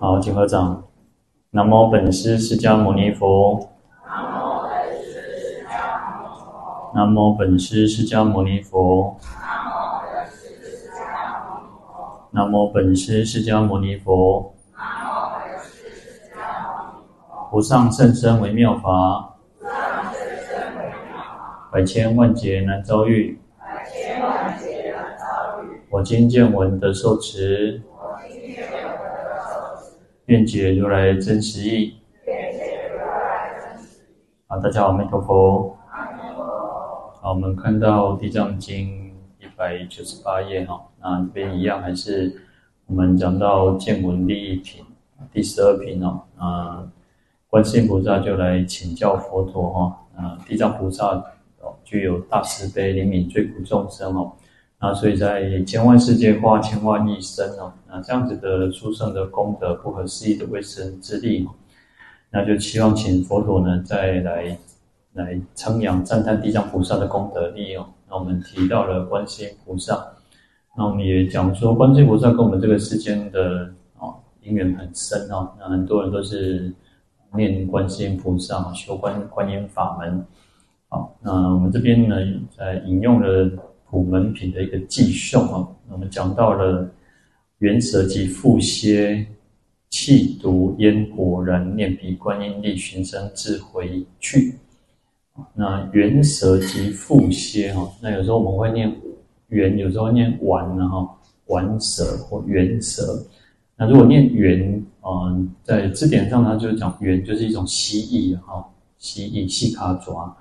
好，请合掌。南无本师释迦牟尼佛。南无本师释迦牟尼佛。南无本师释迦牟尼佛。无上甚深微妙法，百千万劫难遭遇。我今见闻得受持。愿解如来真实义。好，大家好，阿弥陀佛。好，我们看到《地藏经》一百九十八页哈，那这边一样还是我们讲到见闻利益品第十二品哦。啊，观世音菩萨就来请教佛陀哈，啊，地藏菩萨哦具有大慈悲，怜悯罪苦众生哦。啊，所以在千万世界化千万亿生哦，那这样子的殊胜的功德，不可思议的威神之力，那就希望请佛陀呢再来来称扬赞叹地藏菩萨的功德力哦。那我们提到了观世音菩萨，那我们也讲说观世音菩萨跟我们这个世间的哦因缘很深哦，那很多人都是念观世音菩萨修观观音法门。好，那我们这边呢在引用了。古门品的一个偈颂啊，我们讲到了缘舍及复歇，气毒烟果燃，念彼观音力，寻声自回去。那缘舍及复歇哈，那有时候我们会念缘，有时候念完然后完舍或缘舍。那如果念缘，嗯，在字典上它就是讲缘就是一种蜥蜴哈，蜥蜴细卡爪。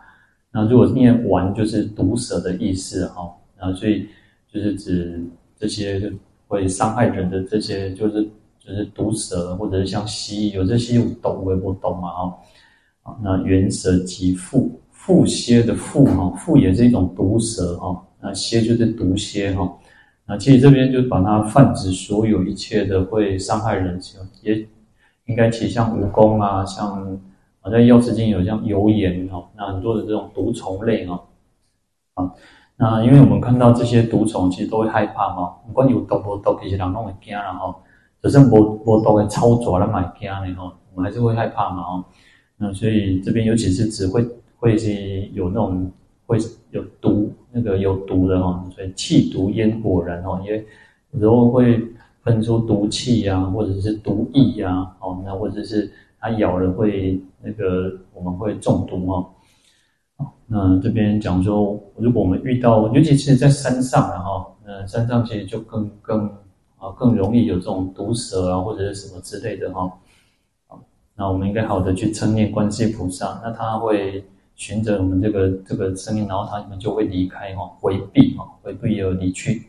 那如果念完就是毒蛇的意思哈。啊，所以就是指这些会伤害人的这些，就是就是毒蛇，或者是像蜥蜴，有这些有毒的不懂嘛？哈，啊，那原蛇及腹腹蝎的腹哈，腹也是一种毒蛇哈，那蝎就是毒蝎哈，那其实这边就把它泛指所有一切的会伤害人，也应该其实像蜈蚣啊，像好像药师经有像油盐哈，那很多的这种毒虫类哈，啊。那因为我们看到这些毒虫，其实都会害怕哈。不管有毒无毒，其实人都会惊啦哈。就算无无毒的草蛇，人嘛会惊呢哈。我们还是会害怕嘛哈。那所以这边尤其是只会会是有那种会有毒那个有毒的哈。所以契独烟果燃哈，因为有时候会喷出毒气呀，或者是毒液呀，哦，那或者是它咬了会那个我们会中毒哈。那这边讲说，如果我们遇到，尤其是在山上，然后，嗯，山上其实就更更啊更容易有这种毒蛇啊，或者是什么之类的哈。那我们应该好的去称念观世音菩萨，那他会循着我们这个这个声音，然后他们就会离开哈，回避哈，回避而离去。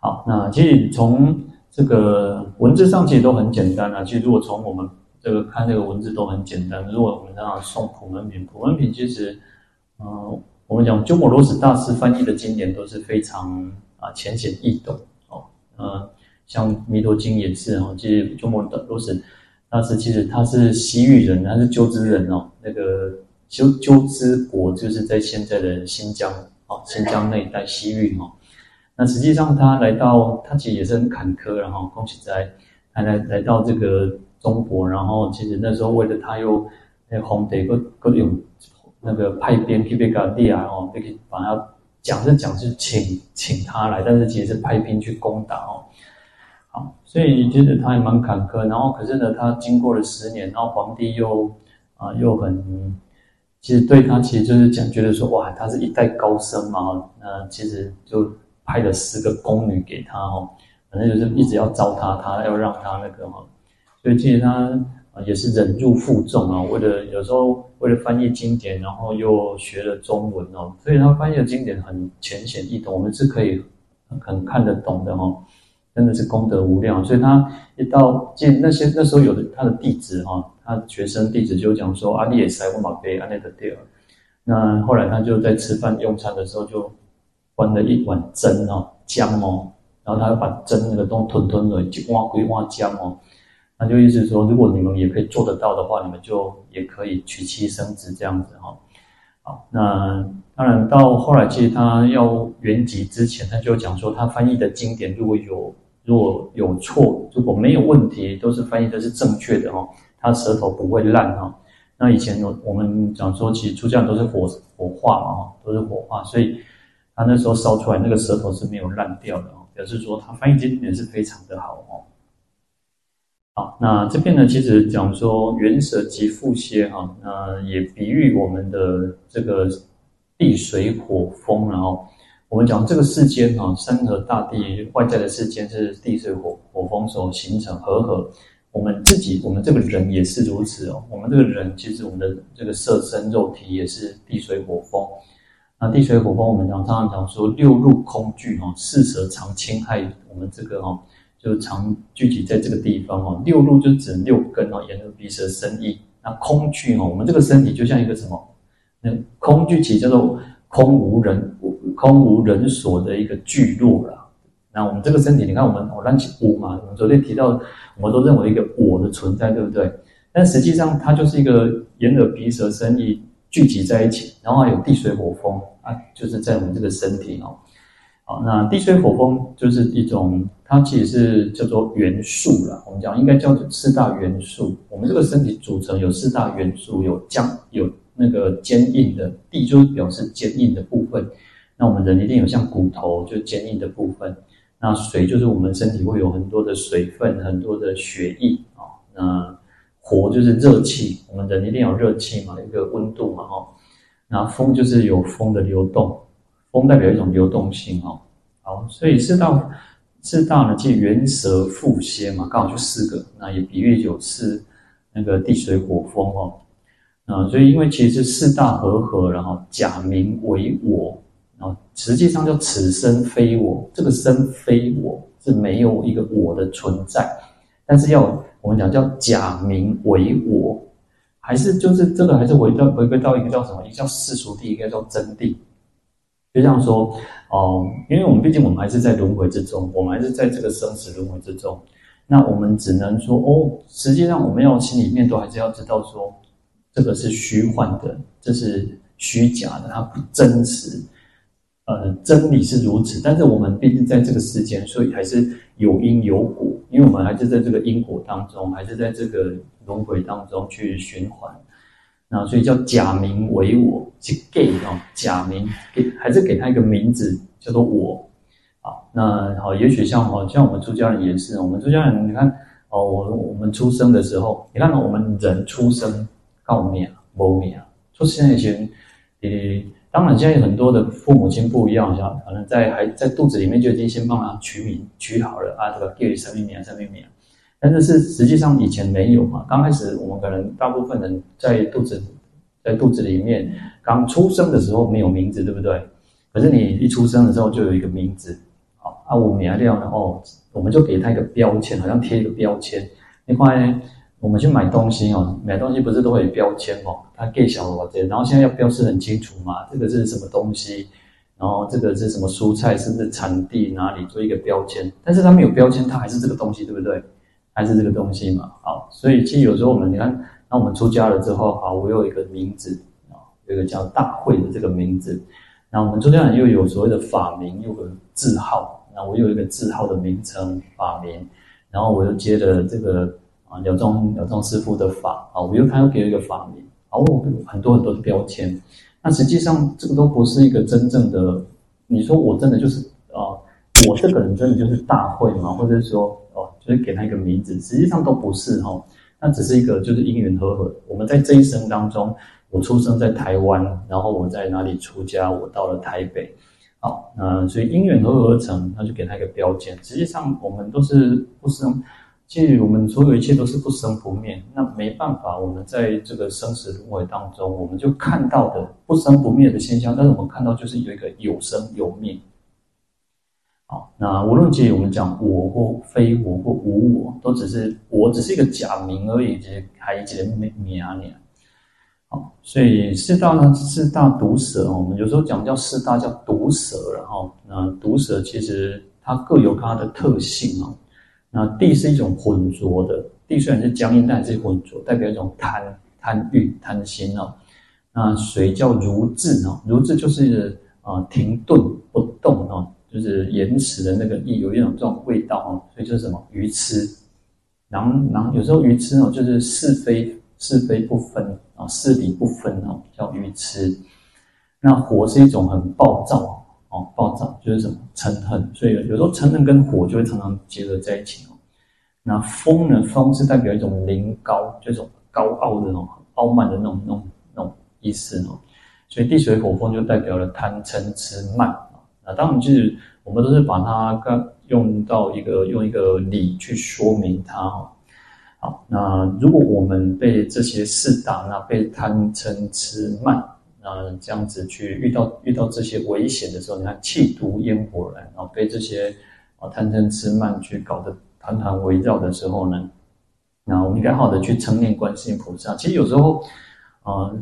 好，那其实从这个文字上其实都很简单啊。其实如果从我们这个看这个文字都很简单。如果我们这样送普门品，普门品其实，嗯、我们讲鸠摩罗什大师翻译的经典都是非常啊浅显易懂哦。呃，像弥陀经也是哦，其实鸠摩罗什大师其实他是西域人，他是鸠兹人哦。那个鸠鸠兹国就是在现在的新疆哦，新疆那一带西域哦。那实际上他来到，他其实也是很坎坷，然后恭喜在他来来到这个。中国，然后其实那时候为了他又那皇帝各各有那个派兵去给他立啊哦，去把他讲是讲是请请他来，但是其实是派兵去攻打哦。好，所以其实他也蛮坎坷。然后可是呢，他经过了十年，然后皇帝又啊又很，其实对他其实就是讲觉得说哇，他是一代高僧嘛，那其实就派了十个宫女给他哦，反正就是一直要糟蹋他，要让他那个哈。所以其实他啊也是忍辱负重啊，为了有时候为了翻译经典，然后又学了中文哦，所以他翻译的经典很浅显易懂，我们是可以很看得懂的哦，真的是功德无量。所以他一到见那些那时候有的他的弟子哈，他学生弟子就讲说阿利也塞乌马贝阿内德蒂尔，那后来他就在吃饭用餐的时候就端了一碗蒸哦姜哦，然后他就把蒸那个东西吞吞的就挖归挖姜哦。那就意思说，如果你们也可以做得到的话，你们就也可以娶妻生子这样子哈。好，那当然到后来，其实他要圆寂之前，他就讲说，他翻译的经典如果有如果有错，如果没有问题，都是翻译的是正确的哦，他舌头不会烂哈。那以前我我们讲说，其实出家都是火火化嘛哈，都是火化，所以他那时候烧出来那个舌头是没有烂掉的哦，表示说他翻译经典是非常的好哦。好，那这边呢，其实讲说缘舍即复歇哈，那也比喻我们的这个地水火风，然后我们讲这个世间哈，山河大地外在的世间是地水火火风所形成和合，我们自己我们这个人也是如此哦，我们这个人其实我们的这个色身肉体也是地水火风，那地水火风我们常常讲说六入空聚哈，四蛇常侵害我们这个哈。就常聚集在这个地方哦，六路就指六根哦，眼耳鼻舌身意。那空聚哦，我们这个身体就像一个什么？那空聚起叫做空无人空无人所的一个聚落了。那我们这个身体，你看我们我让起我嘛，我们昨天提到，我们都认为一个我的存在，对不对？但实际上它就是一个眼耳鼻舌身意聚集在一起，然后有地水火风啊，就是在我们这个身体哦。好，那地水火风就是一种，它其实是叫做元素啦。我们讲应该叫做四大元素。我们这个身体组成有四大元素，有僵，有那个坚硬的。地就是表示坚硬的部分。那我们人一定有像骨头，就坚硬的部分。那水就是我们身体会有很多的水分，很多的血液啊。那火就是热气，我们人一定有热气嘛，一个温度嘛，哈。那风就是有风的流动。风代表一种流动性哦，好，所以四大四大呢，即元蛇复歇嘛，刚好就四个，那也比喻有四那个地水火风哦，啊，所以因为其实四大和合，然后假名为我，然后实际上叫此身非我，这个身非我是没有一个我的存在，但是要我们讲叫假名为我，还是就是这个还是回到回归到一个叫什么？一个叫世俗谛，一个叫真谛。就像说，哦，因为我们毕竟我们还是在轮回之中，我们还是在这个生死轮回之中，那我们只能说，哦，实际上我们要心里面都还是要知道说，这个是虚幻的，这是虚假的，它不真实。呃，真理是如此，但是我们毕竟在这个世间，所以还是有因有果，因为我们还是在这个因果当中，还是在这个轮回当中去循环。那所以叫假名为我，是 gay 哦，假名给还是给他一个名字叫做我，好，那好，也许像哦，像我们出家人也是，我们出家人，你看哦，我我们出生的时候，你看我们人出生告命无命，出生以前，呃，当然现在有很多的父母亲不一样，像可能在还在肚子里面就已经先帮他取名取好了啊，这个叫什么名什么名。但是是实际上以前没有嘛，刚开始我们可能大部分人在肚子在肚子里面刚出生的时候没有名字，对不对？可是你一出生的时候就有一个名字，好啊，我名掉然后我们就给他一个标签，好像贴一个标签。另外我们去买东西哦，买东西不是都会有标签哦，它给小了这，然后现在要标示很清楚嘛，这个是什么东西，然后这个是什么蔬菜，甚至产地哪里做一个标签，但是它没有标签，它还是这个东西，对不对？还是这个东西嘛，好，所以其实有时候我们你看，那我们出家了之后，好，我有一个名字啊，有一个叫大慧的这个名字，那我们出家人又有所谓的法名，又有字号，那我有一个字号的名称法名，然后我又接了这个啊了宗了宗师父的法啊，我又他又给了一个法名，啊，我很多很多的标签，那实际上这个都不是一个真正的，你说我真的就是啊，我这个人真的就是大慧吗？或者说哦？所以给他一个名字，实际上都不是哈，那只是一个就是因缘和合。我们在这一生当中，我出生在台湾，然后我在哪里出家，我到了台北，好，那所以因缘和合而成，那就给他一个标签。实际上我们都是不生，其实我们所有一切都是不生不灭。那没办法，我们在这个生死轮回当中，我们就看到的不生不灭的现象，但是我们看到就是有一个有生有灭。那无论其实我们讲我或非我或无我，都只是我只是一个假名而已，只是还一直没没啊你。好，所以四大呢，四大独舍，我们有时候讲叫四大叫毒蛇，然后那毒蛇其实它各有它的特性啊。那地是一种浑浊的，地虽然是僵硬，但是浑浊，代表一种贪贪欲贪心哦。那水叫如滞哦，如滞就是啊停顿不动哦。就是盐池的那个意，有一种这种味道哦，所以就是什么愚痴。然后，然后有时候愚痴哦，就是是非是非不分啊，是理不分哦，叫愚痴。那火是一种很暴躁哦，暴躁就是什么嗔恨，所以有时候嗔恨跟火就会常常结合在一起哦。那风呢，风是代表一种凌高，这种高傲的那种傲慢的那种那种那种意思哦。所以地水火风就代表了贪嗔痴慢。啊当然，就是我们都是把它跟用到一个用一个理去说明它。好，那如果我们被这些四大，那被贪嗔痴慢，那这样子去遇到遇到这些危险的时候，你看气毒烟火来，然后被这些啊贪嗔痴慢去搞得团团围绕的时候呢，那我们应该好的去称念观世音菩萨。其实有时候，啊、呃。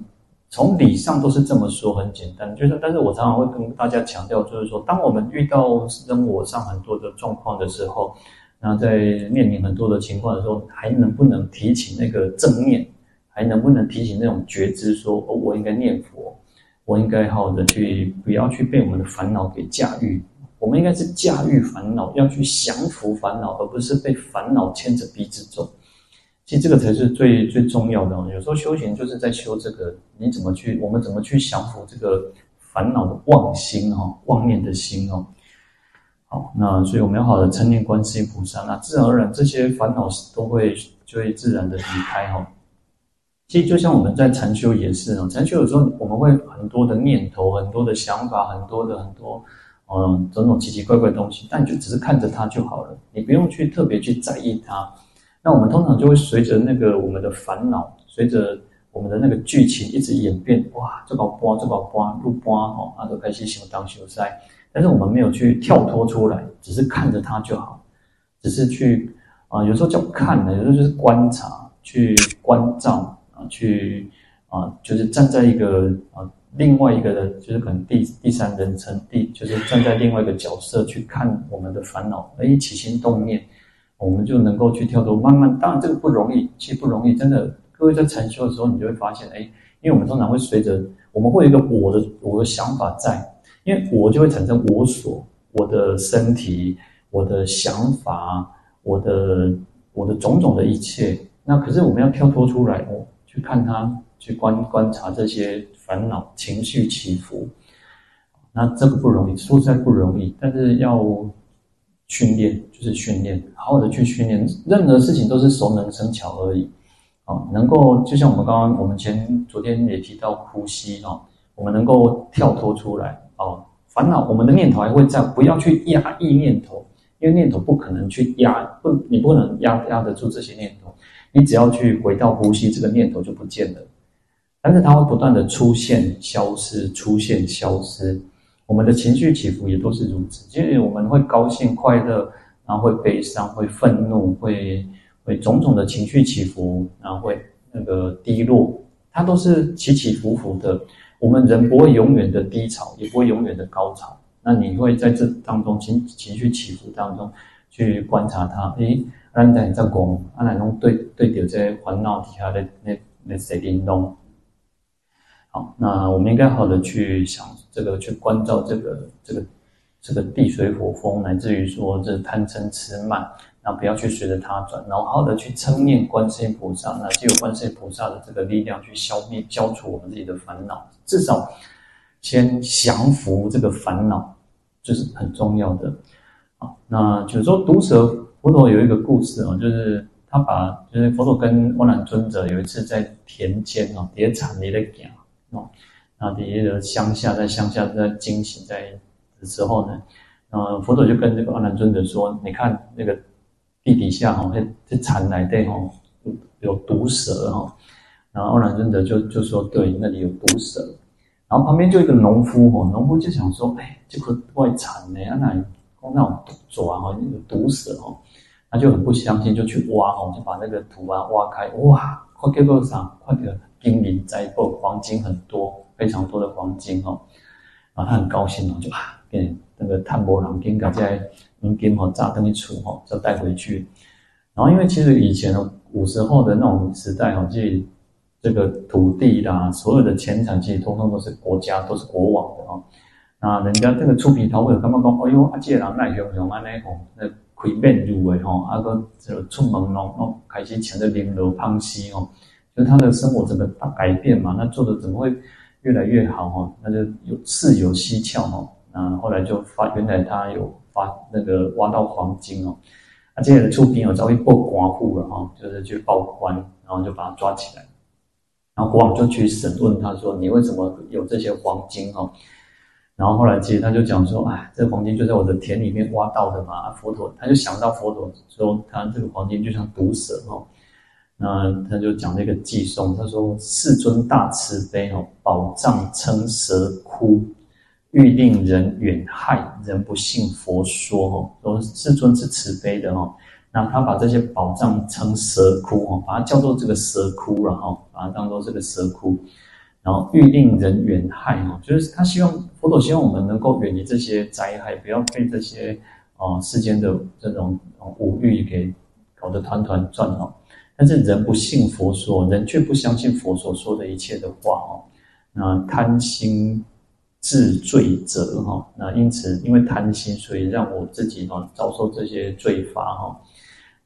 从理上都是这么说，很简单，就是，但是我常常会跟大家强调，就是说，当我们遇到生活上很多的状况的时候，那在面临很多的情况的时候，还能不能提起那个正念，还能不能提起那种觉知说，哦，我应该念佛，我应该好好的去，不要去被我们的烦恼给驾驭，我们应该是驾驭烦恼，要去降服烦恼，而不是被烦恼牵着鼻子走。其实这个才是最最重要的。有时候修行就是在修这个，你怎么去，我们怎么去降服这个烦恼的妄心哈，妄念的心哦。好，那所以我们要好的称念观世音菩萨，那自然而然这些烦恼都会就会自然的离开哈。其实就像我们在禅修也是哦，禅修有时候我们会很多的念头，很多的想法，很多的很多嗯，种种奇奇怪怪的东西，但你就只是看着它就好了，你不用去特别去在意它。那我们通常就会随着那个我们的烦恼，随着我们的那个剧情一直演变，哇，这个播，这个播，入播哦，啊，都开始想当修塞。但是我们没有去跳脱出来，只是看着它就好，只是去啊、有时候叫看呢，有时候就是观察，去关照啊，去啊，就是站在一个啊另外一个的，就是可能第第三人称，第就是站在另外一个角色去看我们的烦恼，哎，起心动念。我们就能够去跳脱，慢慢，当然这个不容易，其实不容易，真的。各位在禅修的时候，你就会发现，哎，因为我们通常会随着，我们会有一个我的我的想法在，因为我就会产生我所，我的身体，我的想法，我的我的种种的一切。那可是我们要跳脱出来，哦，去看它，去观观察这些烦恼情绪起伏，那这个不容易，说实在不容易，但是要。训练就是训练，好好的去训练。任何事情都是熟能生巧而已，啊，能够就像我们刚刚，我们前昨天也提到呼吸啊，我们能够跳脱出来啊，烦恼，我们的念头还会在，不要去压抑念头，因为念头不可能去压，不，你不能压压得住这些念头，你只要去回到呼吸，这个念头就不见了，但是它会不断的出现、消失、出现、消失。我们的情绪起伏也都是如此，因为我们会高兴、快乐，然后会悲伤、会愤怒、会会种种的情绪起伏，然后会那个低落，它都是起起伏伏的。我们人不会永远的低潮，也不会永远的高潮。那你会在这当中情情绪起伏当中去观察它。诶，安在在讲，安来弄对对着这些烦恼底下的那那些叮咚。好，那我们应该好的去想这个，去关照这个，这个，这个地水火风，乃至于说这贪嗔痴慢，那不要去随着它转，然后好好的去称念观世音菩萨，那就有观世音菩萨的这个力量去消灭、消除我们自己的烦恼，至少先降服这个烦恼，这、是很重要的。啊，那就是说毒蛇佛陀有一个故事啊，就是他把就是佛陀跟阿难尊者有一次在田间哦，叠产离的讲。哦，那第一个乡下，在乡下在惊醒在的时候呢，呃，佛陀就跟这个阿难尊者说：“你看那个地底下哈，这这产来的哈，有毒蛇哈。”然后阿难尊者就就说：“对，那里有毒蛇。”然后旁边就一个农夫哈，农夫就想说：“哎，这个外产呢，阿难光那种爪哈，有毒蛇哈。”他就很不相信，就去挖哈，就把那个土啊挖开，哇，快给多少，快点！金银财宝，黄金很多，非常多的黄金哦，然后他很高兴哦，就啊，给那个探波郎金刚在银金哦炸灯一出哦，就带回去。然后因为其实以前哦，古时候的那种时代哦，即这个土地啦，所有的钱财其实通通都是国家，都是国王的哦。那人家这个出皮头会有干嘛讲？哎呦，阿姐人来用用安尼吼，那开面入的吼，阿个就出门咯，哦，开始请的领楼胖西哦，就他的生活整个大改变嘛，那做的怎么会越来越好哈？那就有事有蹊跷哦，那后来就发，原来他有发那个挖到黄金哦，阿姐的出兵有遭遇过官户了哈，就是去报官，然后就把他抓起来，然后国王就去审问他说：“你为什么有这些黄金哈？”然后后来其实他就讲说，哎，这黄金就在我的田里面挖到的嘛。佛陀他就想到佛陀说，他这个黄金就像毒蛇哦。那他就讲那个偈颂，他说：世尊大慈悲哦，宝藏称蛇窟，欲令人远害，人不信佛说哦。说世尊是慈悲的哦，那他把这些宝藏称蛇窟哦，把它叫做这个蛇窟，然后把它当做这个蛇窟。然后欲令人远害哦，就是他希望佛陀希望我们能够远离这些灾害，不要被这些啊、世间的这种五欲给搞得团团转哦。但是人不信佛说，人却不相信佛所说的一切的话哦。那贪心致罪责哈，那因此因为贪心，所以让我自己哈遭受这些罪罚哈。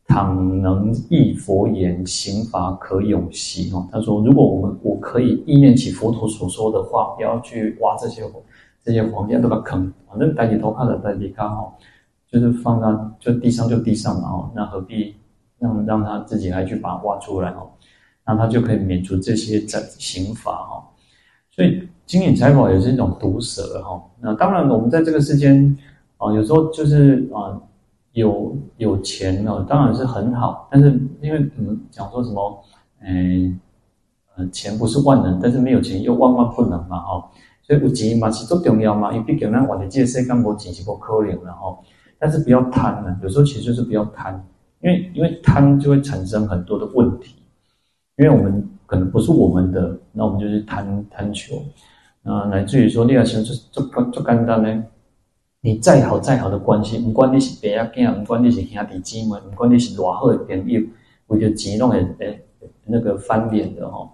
倘能忆佛言，刑罚可永息。哦，他说：“如果我们我可以意念起佛陀所说的话，不要去挖这些这些黄金，都把坑，反正抬起头看着抬起看哈，就是放在就地上就地上嘛哦，那何必让让他自己来去把它挖出来哦？那他就可以免除这些在刑罚哈。所以金银财宝也是一种毒蛇哈。那当然，我们在这个世间啊，有时候就是啊。”有有钱哦，当然是很好，但是因为我们讲说什么，嗯，呃，钱不是万能，但是没有钱又万万不能嘛，哦，所以有钱嘛是最重要嘛，因为毕竟咱活在这个世界没钱是不可能的哦，但是不要贪呢，有时候其实就是不要贪，因为因为贪就会产生很多的问题，因为我们可能不是我们的，那我们就是贪贪求，啊，乃至于说你要想做做做简单呢。你再好再好的关系，不管你是爸仔囝，不管你是兄弟姊妹，不管你是多好的朋友，为了钱弄诶诶那个翻脸的哈。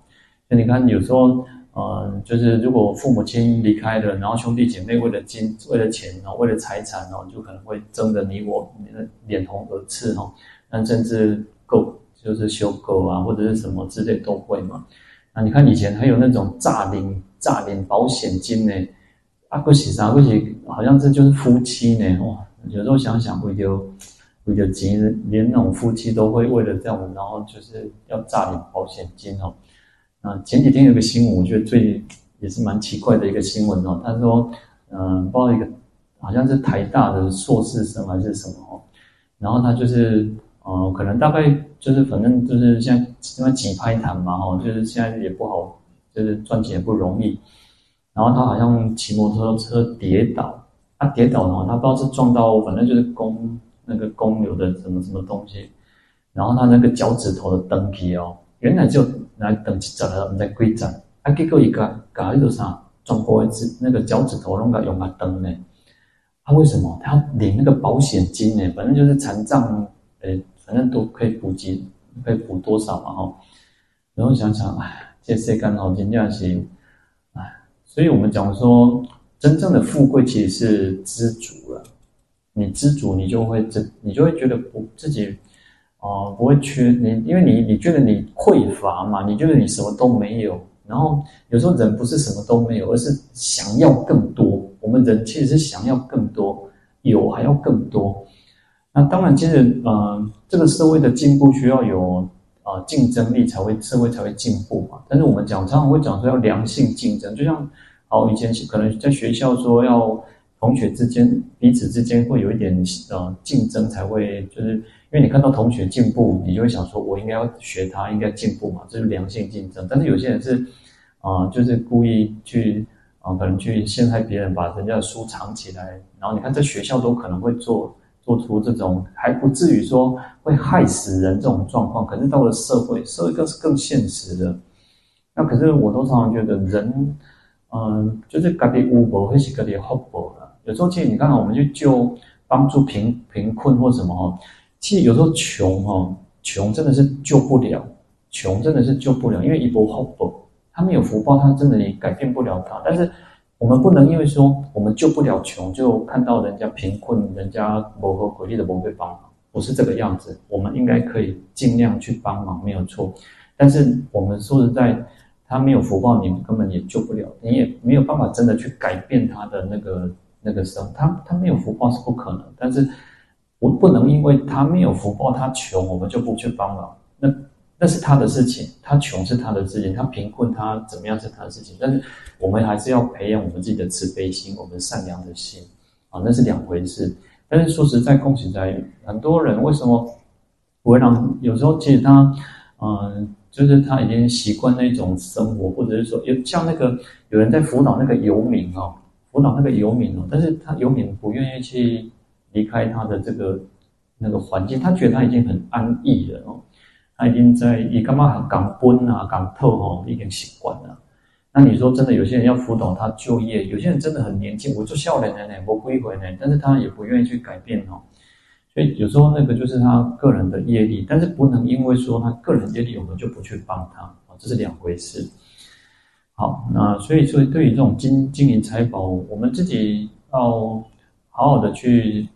所以你看，有时候，呃，就是如果父母亲离开了，然后兄弟姐妹为了金、为了钱，然后为了财产，然后就可能会争得你我脸红耳赤哈。那甚至购就是修购啊，或者是什么之类都会嘛。那你看以前还有那种诈领诈领保险金呢。啊，不是啥，不是，好像这就是夫妻呢，哇！有时候想想，为了为了钱，连那种夫妻都会为了这样，然后就是要诈领保险金哦。啊，前几天有个新闻，我觉得最也是蛮奇怪的一个新闻哦。他说，嗯，报一个好像是台大的硕士生还是什么哦，然后他就是，呃，可能大概就是反正就是像因为挤拍谈嘛，哦，就是现在也不好，就是赚钱也不容易。然后他好像骑摩托车跌倒，他跌倒了，他不知道是撞到，反正就是公那个公牛的什么什么东西，然后他那个脚趾头的登皮哦，原来就来登记在了，在规站，啊，结果一个搞一个啥撞过一次，那个脚趾头弄个用个灯呢，他为什么他要领那个保险金呢？反正就是残障，诶，反正都可以补给，可以补多少嘛哈。然后想想，哎，这世间哦，真正是。所以我们讲说，真正的富贵其实是知足了。你知足，你就会自，你就会觉得不自己，啊、不会缺你，因为你你觉得你匮乏嘛，你觉得你什么都没有。然后有时候人不是什么都没有，而是想要更多。我们人其实是想要更多，有还要更多。那当然，其实，呃，这个社会的进步需要有。啊，竞争力才会社会才会进步嘛。但是我们讲常常会讲说要良性竞争，就像好以前可能在学校说要同学之间彼此之间会有一点呃竞争才会，就是因为你看到同学进步，你就会想说我应该要学他，应该进步嘛，这是良性竞争。但是有些人是啊、呃，就是故意去啊、可能去陷害别人，把人家的书藏起来，然后你看在学校都可能会做。做出这种还不至于说会害死人这种状况，可是到了社会，社会更是更现实的。那可是我都常常觉得人，嗯，就是家里有无还是家里福报了。有时候其实你看，我们去救帮助贫贫困或什么哈，其实有时候穷哈，穷真的是救不了，穷真的是救不了，因为一波福报，他没有福报，他真的也改变不了他。但是我们不能因为说我们救不了穷，就看到人家贫困，人家某个鬼力的不会帮忙，不是这个样子。我们应该可以尽量去帮忙，没有错。但是我们说实在，他没有福报，你根本也救不了，你也没有办法真的去改变他的那个那个生，他他没有福报是不可能。但是我不能因为他没有福报，他穷，我们就不去帮忙。那。那是他的事情，他穷是他的事情，他贫困他怎么样是他的事情。但是我们还是要培养我们自己的慈悲心，我们善良的心啊，那是两回事。但是说实在，恭喜在很多人为什么不会让？有时候其实他嗯，就是他已经习惯那种生活，或者是说有像那个有人在辅导那个游民哦，辅导那个游民哦，但是他游民不愿意去离开他的这个那个环境，他觉得他已经很安逸了哦。他已经在，伊干嘛港奔啊，港透吼，已经习惯了。那你说真的，有些人要辅导他就业，有些人真的很年轻，我做少年的呢，我归回呢，但是他也不愿意去改变哦。所以有时候那个就是他个人的业力，但是不能因为说他个人业力，我们就不去帮他啊，这是两回事。好，那所以说对于这种金金银财宝，我们自己要好好的去。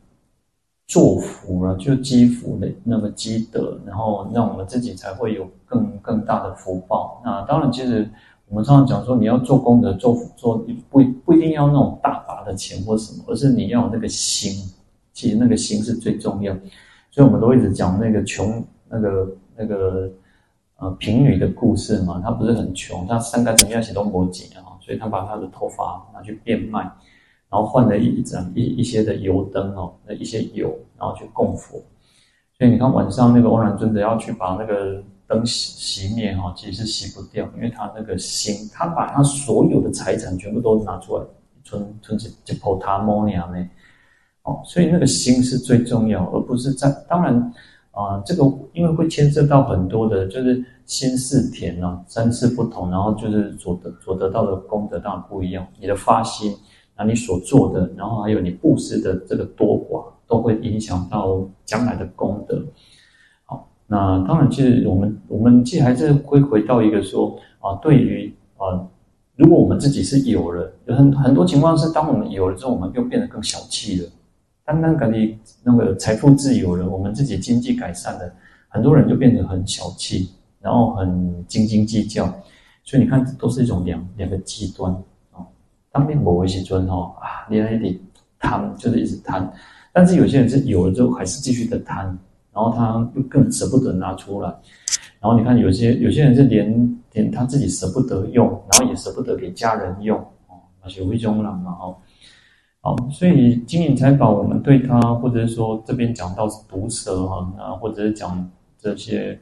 做福了，就积福的那么积德，然后让我们自己才会有更更大的福报。那当然，其实我们常常讲说，你要做功德、做福、做不不一定要那种大把的钱或什么，而是你要有那个心。其实那个心是最重要。所以我们都一直讲那个穷那个那个呃贫女的故事嘛，她不是很穷，她三竿子打死都没钱啊，所以她把她的头发拿去变卖。然后换了一盏一一些的油灯哦，那一些油，然后去供佛。所以你看晚上那个欧阳尊者要去把那个灯熄熄灭哈，其实是熄不掉，因为他那个心，他把他所有的财产全部都拿出来，存存起就泡他摩尼亚呢。哦，所以那个心是最重要，而不是在当然啊、呃，这个因为会牵涉到很多的，就是心是田啊，三次不同，然后就是所得所得到的功德当然不一样，你的发心。那你所做的，然后还有你布施的这个多寡，都会影响到将来的功德。好，那当然，其实我们我们其实还是会回到一个说啊，对于啊，如果我们自己是有了，有很很多情况是，当我们有了之后，我们又变得更小气了。单单感觉那个财富自由了，我们自己经济改善了，很多人就变得很小气，然后很斤斤计较。所以你看，都是一种两两个极端。当面某一些尊哦啊，你还得贪，就是一直贪。但是有些人是有了之后还是继续的贪，然后他又更舍不得拿出来。然后你看有些有些人是连连他自己舍不得用，然后也舍不得给家人用哦，那是会中人嘛哦。好，所以金银财宝，我们对他，或者是说这边讲到毒蛇哈啊，或者是讲这些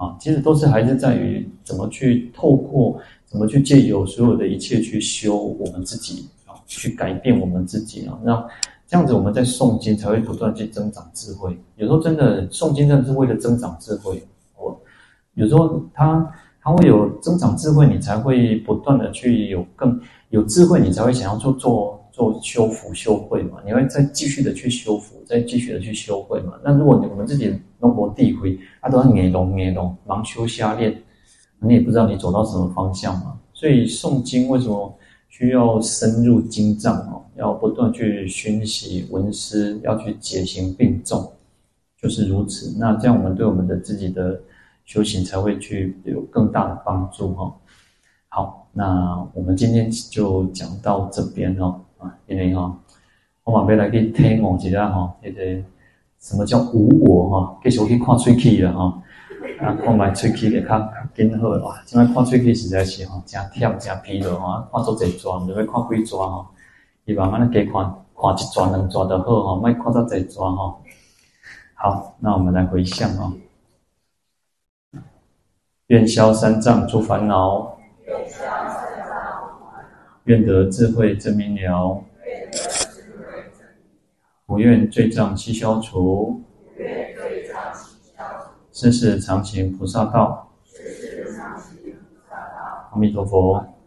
啊，其实都是还是在于怎么去透过。怎么去借由所有的一切去修我们自己啊，去改变我们自己啊？那这样子我们在诵经才会不断去增长智慧。有时候真的诵经真的是为了增长智慧。我有时候他他会有增长智慧，你才会不断的去有更有智慧，你才会想要做做做修福修慧嘛。你会再继续的去修福，再继续的去修慧嘛。那如果你我们自己弄过地慧，他都是眼聋眼聋，盲修瞎练。你也不知道你走到什么方向嘛，所以诵经为什么需要深入经藏哦？要不断去熏习闻思，要去解行并重，就是如此。那这样我们对我们的自己的修行才会去有更大的帮助哈。好，那我们今天就讲到这边哦啊，因为哈，我马上来去听我一下哈，那个什么叫无我吼，继续去看喙齿了哈。啊，看卖喙齿会较紧好哇！现在看喙齿实在是吼，真忝真疲劳吼，看足侪抓，毋知要看几抓吼。希望安尼加看，看一抓两抓就好吼，莫看遮侪抓吼。好，那我们来回向哦。愿消三障诸烦恼，愿得智慧真明了，不愿罪障悉消除。世世常行菩萨道，阿弥陀佛。